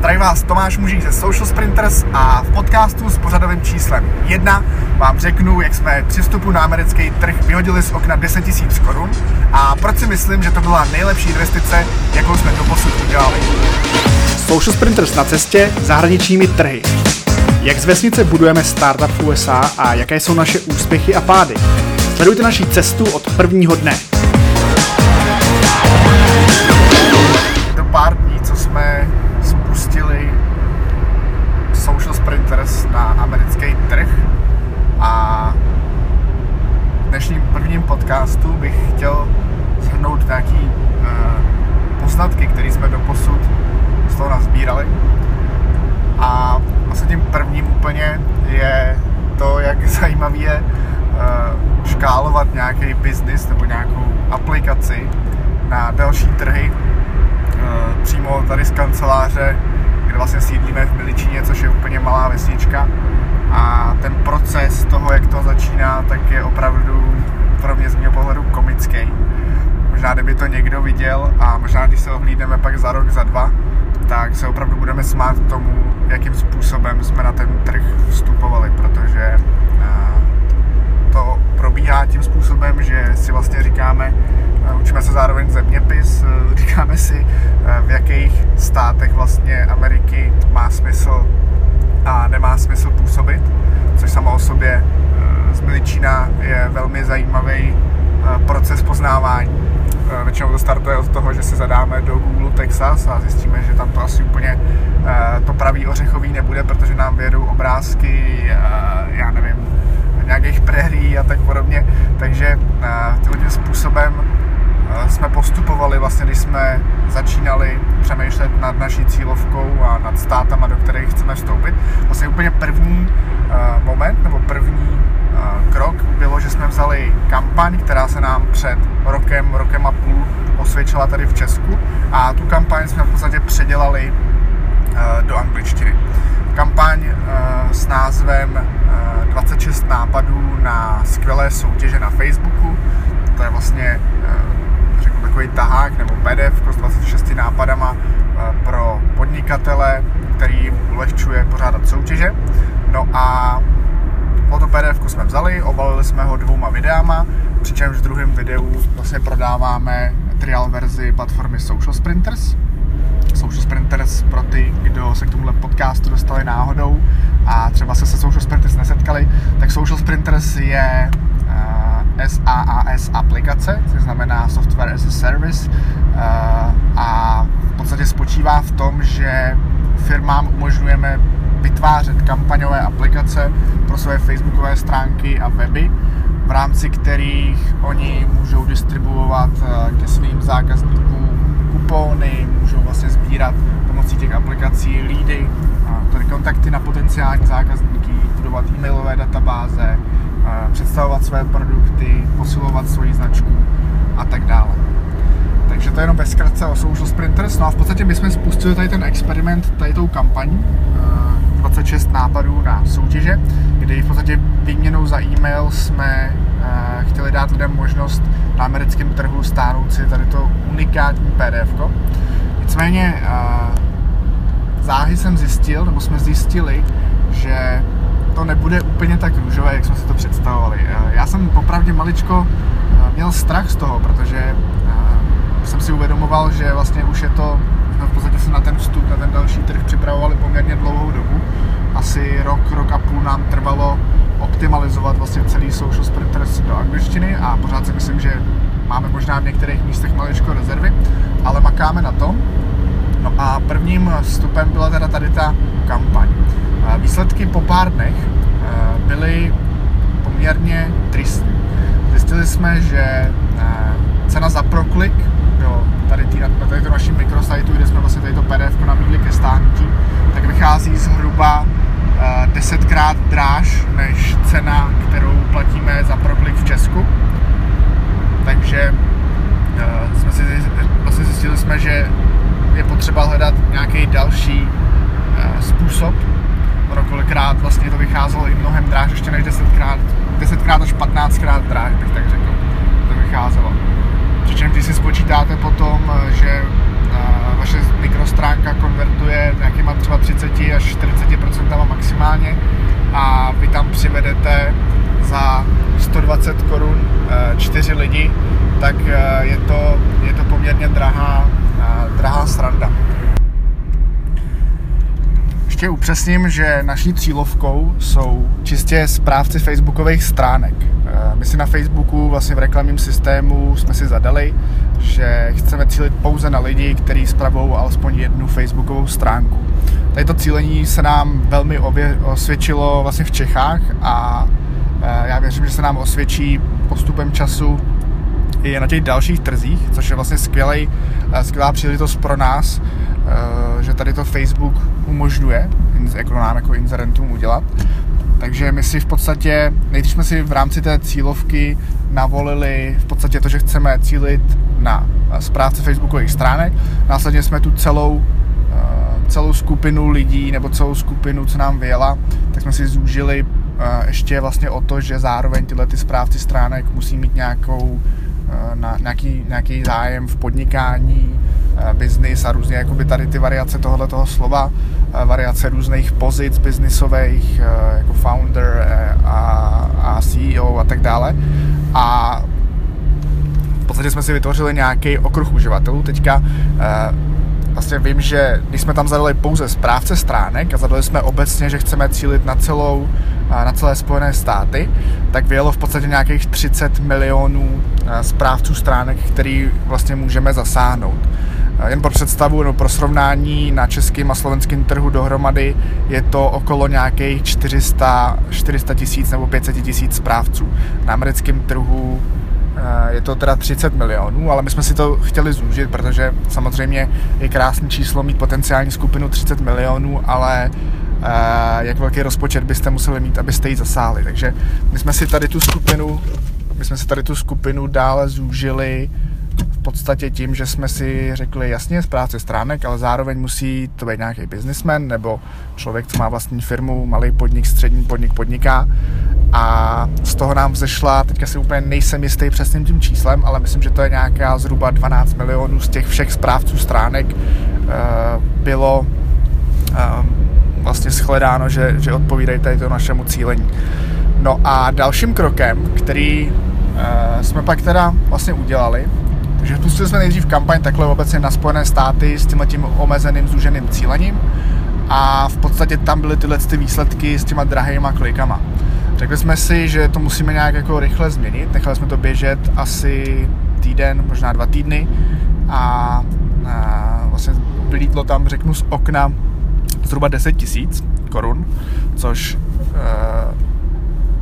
Zdraví vás Tomáš Mužík ze Social Sprinters a v podcastu s pořadovým číslem 1 vám řeknu, jak jsme při vstupu na americký trh vyhodili z okna 10 000 korun a proč si myslím, že to byla nejlepší investice, jakou jsme do posud udělali. Social Sprinters na cestě zahraničními trhy. Jak z vesnice budujeme startup v USA a jaké jsou naše úspěchy a pády. Sledujte naši cestu od prvního dne. Podcastu bych chtěl shrnout nějaký uh, poznatky, které jsme do posud z toho nazbírali. A vlastně tím prvním úplně je to, jak zajímavý je uh, škálovat nějaký biznis nebo nějakou aplikaci na další trhy uh, přímo tady z kanceláře, kde vlastně sídlíme v Miličíně, což je úplně malá vesnička. A ten proces toho, jak to začíná, tak je opravdu pro mě z mého pohledu komický. Možná, kdyby to někdo viděl a možná, když se ohlídneme pak za rok, za dva, tak se opravdu budeme smát tomu, jakým způsobem jsme na ten trh vstupovali, protože to probíhá tím způsobem, že si vlastně říkáme, učíme se zároveň zeměpis, říkáme si, v jakých státech vlastně Ameriky má smysl a nemá smysl působit, což samo o sobě velmi zajímavý proces poznávání Eh, většinou to startuje od toho, že se zadáme do Google Texas a zjistíme, že tam to asi úplně eh, to pravý ořechový nebude, protože nám vyjedou obrázky, eh, já nevím, nějakých prairie a tak podobně. Takže tímhle způsobem jsme postupovali vlastně, když jsme začínali přemýšlet nad naší cílovkou a nad státama, do kterých chceme vstoupit. Vlastně úplně první moment nebo první krok bylo, že jsme vzali kampaň, která se nám před rokem, rokem a půl osvědčila tady v Česku a tu kampaň jsme v podstatě předělali eh, do angličtiny. Kampaň eh, s názvem 26 eh, nápadů na skvělé soutěže na Facebooku. To je vlastně řeknu takový tahák nebo PDF s 26 nápadama pro podnikatele, který jim ulehčuje pořádat soutěže. No a to PDF jsme vzali, obalili jsme ho dvouma videama, přičemž v druhém videu vlastně prodáváme trial verzi platformy Social Sprinters. Social Sprinters pro ty, kdo se k tomuhle podcastu dostali náhodou a třeba se se Social Sprinters nesetkali, tak Social Sprinters je SaaS aplikace, což znamená Software as a Service uh, a v podstatě spočívá v tom, že firmám umožňujeme vytvářet kampaňové aplikace pro své facebookové stránky a weby, v rámci kterých oni můžou distribuovat eh, ke svým zákazníkům kupóny, můžou vlastně sbírat pomocí těch aplikací lídy, tedy kontakty na potenciální zákazníky, budovat e-mailové databáze, eh, představovat své produkty, posilovat svoji značku a tak dále. Takže to je jenom ve zkratce o Social Sprinters. No a v podstatě my jsme spustili tady ten experiment, tady tou kampaní, 26 nápadů na soutěže, kdy v podstatě výměnou za e-mail jsme uh, chtěli dát lidem možnost na americkém trhu stáhnout si tady to unikátní PDF. -ko. Nicméně uh, záhy jsem zjistil, nebo jsme zjistili, že to nebude úplně tak růžové, jak jsme si to představovali. Já jsem popravdě maličko měl strach z toho, protože jsem si uvědomoval, že vlastně už je to jsme v podstatě se na ten vstup, na ten další trh připravovali poměrně dlouhou dobu. Asi rok, rok a půl nám trvalo optimalizovat vlastně celý Social Sprinters do angličtiny a pořád si myslím, že máme možná v některých místech maličko rezervy, ale makáme na tom. No a prvním vstupem byla teda tady ta kampaň. Výsledky po pár dnech eh, byly poměrně tristní. Zjistili jsme, že eh, cena za proklik tady, tý, na to naším mikrosajtu, kde jsme vlastně tady to PDF nabídli ke stáhnutí, tak vychází zhruba uh, desetkrát dráž než cena, kterou platíme za proklik v Česku. Takže uh, jsme si vlastně zjistili jsme, že je potřeba hledat nějaký další uh, způsob. Ono kolikrát vlastně to vycházelo i mnohem dráž, ještě než desetkrát, desetkrát až 15krát dráž, bych tak řekl, to vycházelo. Přičemž když si spočítáte potom, eh, že eh, vaše mikrostránka konvertuje nějakýma tak je to, je to poměrně drahá, drahá sranda. Ještě upřesním, že naší cílovkou jsou čistě správci facebookových stránek. My si na Facebooku vlastně v reklamním systému jsme si zadali, že chceme cílit pouze na lidi, kteří spravují alespoň jednu facebookovou stránku. Tady to cílení se nám velmi ově, osvědčilo vlastně v Čechách a e, já věřím, že se nám osvědčí postupem času i na těch dalších trzích, což je vlastně skvělý, e, skvělá příležitost pro nás, že tady to Facebook umožňuje, jako nám jako inzerentům udělat. Takže my si v podstatě, nejdřív jsme si v rámci té cílovky navolili v podstatě to, že chceme cílit na správce facebookových stránek. Následně jsme tu celou, eh, celou skupinu lidí nebo celou skupinu, co nám vyjela, tak jsme si zúžili eh, ještě vlastně o to, že zároveň tyhle ty správci stránek musí mít nějakou, eh, na, nějaký, nějaký zájem v podnikání, biznis a různě jakoby tady ty variace tohoto toho slova, variace různých pozic biznisových, jako founder a, a CEO a tak dále. A podstatě jsme si vytvořili nějaký okruh uživatelů. Teďka eh, vlastně vím, že když jsme tam zadali pouze správce stránek a zadali jsme obecně, že chceme cílit na celou eh, na celé Spojené státy, tak vyjelo v podstatě nějakých 30 milionů eh, správců stránek, který vlastně můžeme zasáhnout. Jen pro představu nebo pro srovnání na českém a slovenském trhu dohromady je to okolo nějakých 400, 400 tisíc nebo 500 tisíc správců. Na americkém trhu Eh, je to teda 30 milionů, ale my jsme si to chtěli zúžit, protože samozřejmě je krásné číslo mít potenciální skupinu 30 milionů, ale eh, jak velký rozpočet byste museli mít, abyste ji zasáhli. Takže my jsme si tady tu skupinu, my jsme si tady tu skupinu dále zúžili v podstatě tím, že jsme si řekli jasně z práce stránek, ale zároveň musí to být nějaký businessman nebo člověk, co má vlastní firmu, malý podnik, střední podnik podniká a z toho nám vzešla, teďka si úplně nejsem jistý přesným tím číslem, ale myslím, že to je nějaká zhruba 12 milionů z těch všech správců stránek eh, bylo eh, vlastně shledáno, že, že odpovídají tady to našemu cílení. No a dalším krokem, který uh, jsme pak teda vlastně udělali, takže spustili jsme nejdřív kampaň takhle obecně na Spojené státy s tím tím omezeným, zúženým cílením a v podstatě tam byly tyhle ty výsledky s těma drahýma klikama. Řekli jsme si, že to musíme nějak jako rychle změnit, nechali jsme to běžet asi týden, možná dva týdny a, a vlastně vylítlo tam, řeknu, z okna zhruba 10 tisíc korun, což e,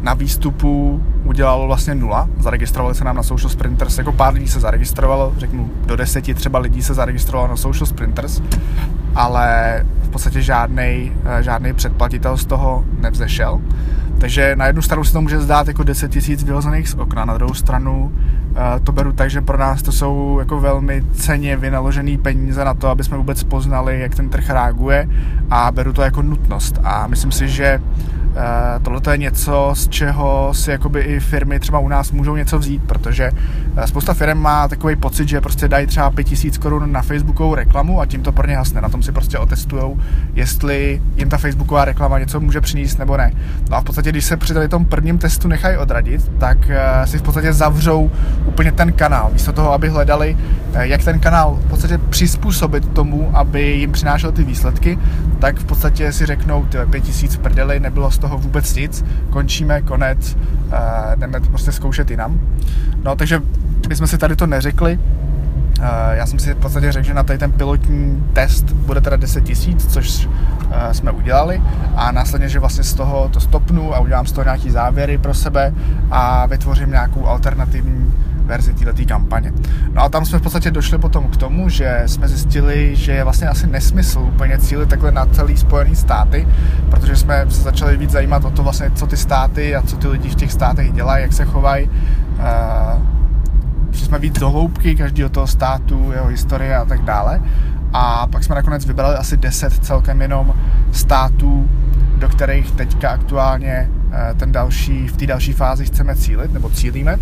na výstupu udělalo vlastně nula. Zaregistrovali se nám na Social Sprinters, jako pár lidí se zaregistrovalo, řeknu do deseti třeba lidí se zaregistrovalo na Social Sprinters, ale v podstatě žádný žádný předplatitel z toho nevzešel. Takže na jednu stranu se to může zdát jako 10 tisíc vyhozených z okna, na druhou stranu uh, to beru tak, že pro nás to jsou jako velmi ceně vynaložené peníze na to, aby jsme vůbec poznali, jak ten trh reaguje a beru to jako nutnost. A myslím si, že Eh, tohle je něco, z čeho si jakoby i firmy třeba u nás můžou něco vzít, protože eh, spousta firm má takový pocit, že prostě dají třeba 5000 korun na Facebookovou reklamu a tím to pro ně hasne. Na tom si prostě otestujou, jestli jim ta Facebooková reklama něco může přinést nebo ne. No a v podstatě, když se při tady tom prvním testu nechají odradit, tak eh, si v podstatě zavřou úplně ten kanál. Místo toho, aby hledali, jak ten kanál v podstatě přizpůsobit tomu, aby jim přinášel ty výsledky, tak v podstatě si řeknou, ty 5000 v prdeli, nebylo z toho vůbec nic, končíme, konec, uh, jdeme to prostě zkoušet jinam. No, takže my jsme si tady to neřekli, uh, já jsem si v podstatě řekl, že na tady ten pilotní test bude teda 10 tisíc, což uh, jsme udělali a následně, že vlastně z toho to stopnu a udělám z toho nějaký závěry pro sebe a vytvořím nějakou alternativní verzi této kampaně. No a tam jsme v podstatě došli potom k tomu, že jsme zjistili, že je vlastně asi nesmysl úplně cílit takhle na celý Spojený státy, protože jsme se začali víc zajímat o to vlastně, co ty státy a co ty lidi v těch státech dělají, jak se chovají. Uh, jsme víc do hloubky každého toho státu, jeho historie a tak dále. A pak jsme nakonec vybrali asi 10 celkem jenom států, do kterých teďka aktuálně eh, ten další, v té další fázi chceme cílit, nebo cílíme.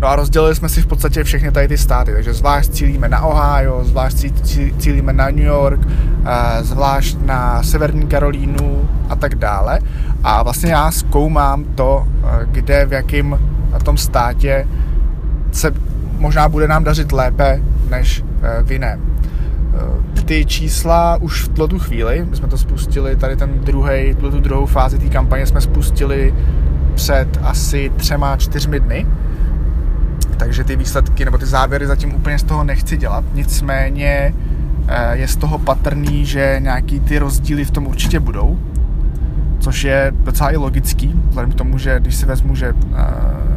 No a rozdělili jsme si v podstatě všechny tady ty státy, takže zvlášť cílíme na Ohio, zvlášť cílíme na New York, eh, zvlášť na Severní Karolínu a tak dále. A vlastně já zkoumám to, eh, kde, v jakém tom státě se možná bude nám dařit lépe než eh, v jiném. Ty čísla už v tuto chvíli, my jsme to spustili, tady ten druhý, tu druhou fázi té kampaně jsme spustili před asi třema, čtyřmi dny, takže ty výsledky nebo ty závěry zatím úplně z toho nechci dělat. Nicméně eh, je z toho patrný, že nějaký ty rozdíly v tom určitě budou, což je docela i logický, vzhledem k tomu, že když si vezmu, že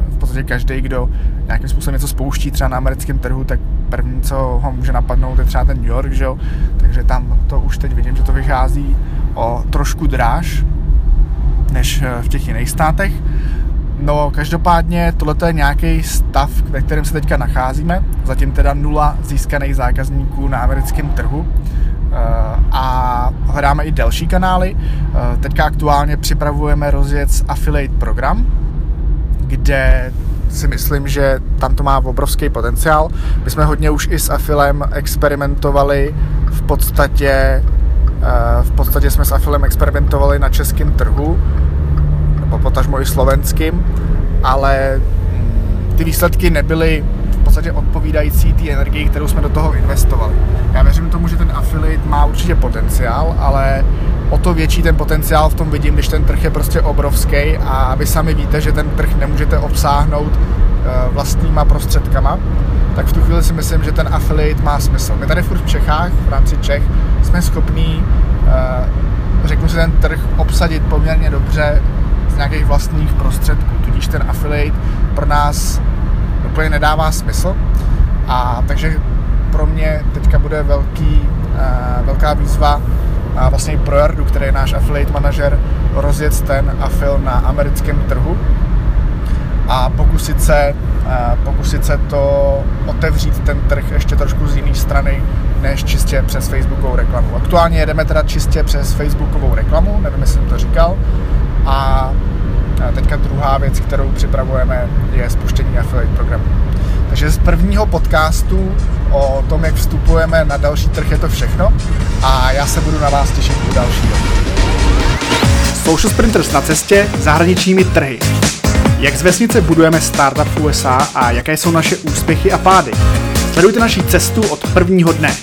v podstatě každý, kdo nějakým způsobem něco spouští třeba na americkém trhu, tak první, co ho může napadnout, je třeba ten New York, že jo? takže tam to už teď vidím, že to vychází o trošku dráž než eh, v těch jiných státech. No, každopádně tohle je nějaký stav, ve kterém se teďka nacházíme. Zatím teda nula získaných zákazníků na americkém trhu eh, a hledáme i další kanály. Eh, teďka aktuálně připravujeme rozjet affiliate program, kde si myslím, že tam to má obrovský potenciál. My jsme hodně už i s Afilem experimentovali v podstatě eh, v podstatě jsme s Afilem experimentovali na českém trhu, potažmo i slovenským, ale mm, ty výsledky nebyly v podstatě odpovídající té energii, kterou jsme do toho investovali. Já věřím tomu, že ten affiliate má určitě potenciál, ale o to větší ten potenciál v tom vidím, když ten trh je prostě obrovský a vy sami víte, že ten trh nemůžete obsáhnout eh, vlastníma prostředkama, tak v tu chvíli si myslím, že ten affiliate má smysl. My tady furt v Čechách, v rámci Čech, jsme schopní, eh, řeknu si, ten trh obsadit poměrně dobře nějakých vlastních prostředků, tudíž ten affiliate pro nás úplně nedává smysl. A takže pro mě teďka bude velký, uh, velká výzva a vlastně pro Jardu, který je náš affiliate manažer, rozjet ten afil na americkém trhu a pokusit se, pokusit se to otevřít ten trh ještě trošku z jiné strany, než čistě přes Facebookovou reklamu. Aktuálně jedeme teda čistě přes Facebookovou reklamu, nevím, jestli jsem to říkal, a teďka druhá věc, kterou připravujeme, je spuštění affiliate programu. Takže z prvního podcastu o tom, jak vstupujeme na další trh, je to všechno a já se budu na vás těšit u dalšího. Social Sprinters na cestě zahraničními trhy. Jak z vesnice budujeme startup v USA a jaké jsou naše úspěchy a pády. Sledujte naši cestu od prvního dne.